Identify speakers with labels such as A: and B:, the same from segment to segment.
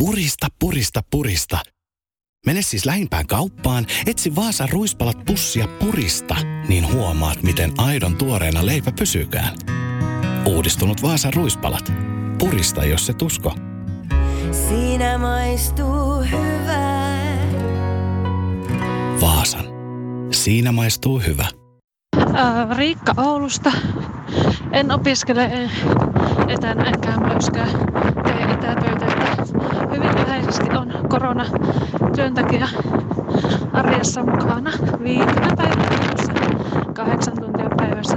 A: Purista, purista, purista. Mene siis lähimpään kauppaan, etsi Vaasan ruispalat pussia purista, niin huomaat, miten aidon tuoreena leipä pysykään. Uudistunut Vaasan ruispalat. Purista, jos se tusko.
B: Siinä maistuu hyvää.
A: Vaasan. Siinä maistuu hyvä.
C: Ää, Riikka Oulusta. En opiskele etänä enkä myöskään tee etätöitä. Hyvin läheisesti on korona työntekijä arjessa mukana viitenä päivänä viikossa kahdeksan tuntia päivässä.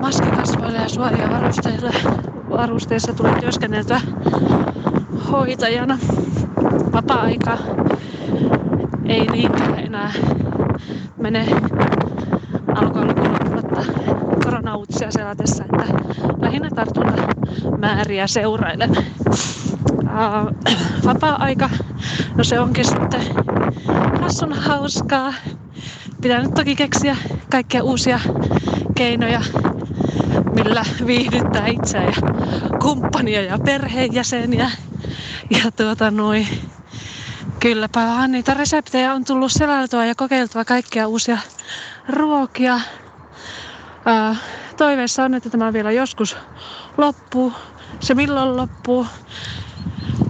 C: Maskikasvoille ja suojavarusteille varusteissa tulee työskenneltyä hoitajana. Vapaa-aika ei niinkään enää mene alkoon lukunottamatta koronauutisia selatessa, että lähinnä tartuntamääriä seurailen. Vapaa-aika, no se onkin sitten hassun hauskaa. Pitää nyt toki keksiä kaikkia uusia keinoja, millä viihdyttää itseä ja kumppania ja perheenjäseniä. Ja tuota noin, kylläpä niitä reseptejä on tullut selailtua ja kokeiltua kaikkia uusia ruokia. Toiveessa on, että tämä vielä joskus loppuu. Se milloin loppuu,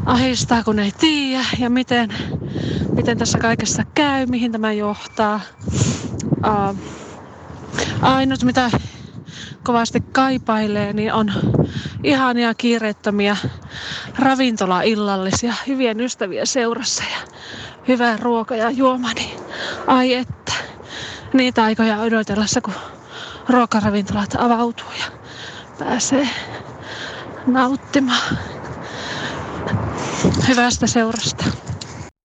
C: ahistaa kun ei tiedä? Ja miten, miten tässä kaikessa käy, mihin tämä johtaa. Ää, ainut mitä kovasti kaipailee, niin on ihania kiireettömiä ravintolaillallisia hyvien ystävien seurassa ja hyvää ruoka ja juoma, niin ai että. Niitä aikoja odotellessa, kun ruokaravintolat avautuu ja pääsee nauttimaan hyvästä seurasta.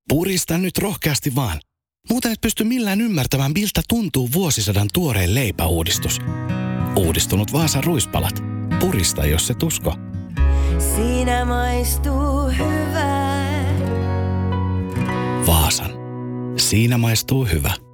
A: Purista nyt rohkeasti vaan. Muuten et pysty millään ymmärtämään, miltä tuntuu vuosisadan tuoreen leipäuudistus. Uudistunut Vaasan ruispalat. Purista, jos se tusko.
B: Siinä maistuu hyvää.
A: Vaasan. Siinä maistuu hyvä.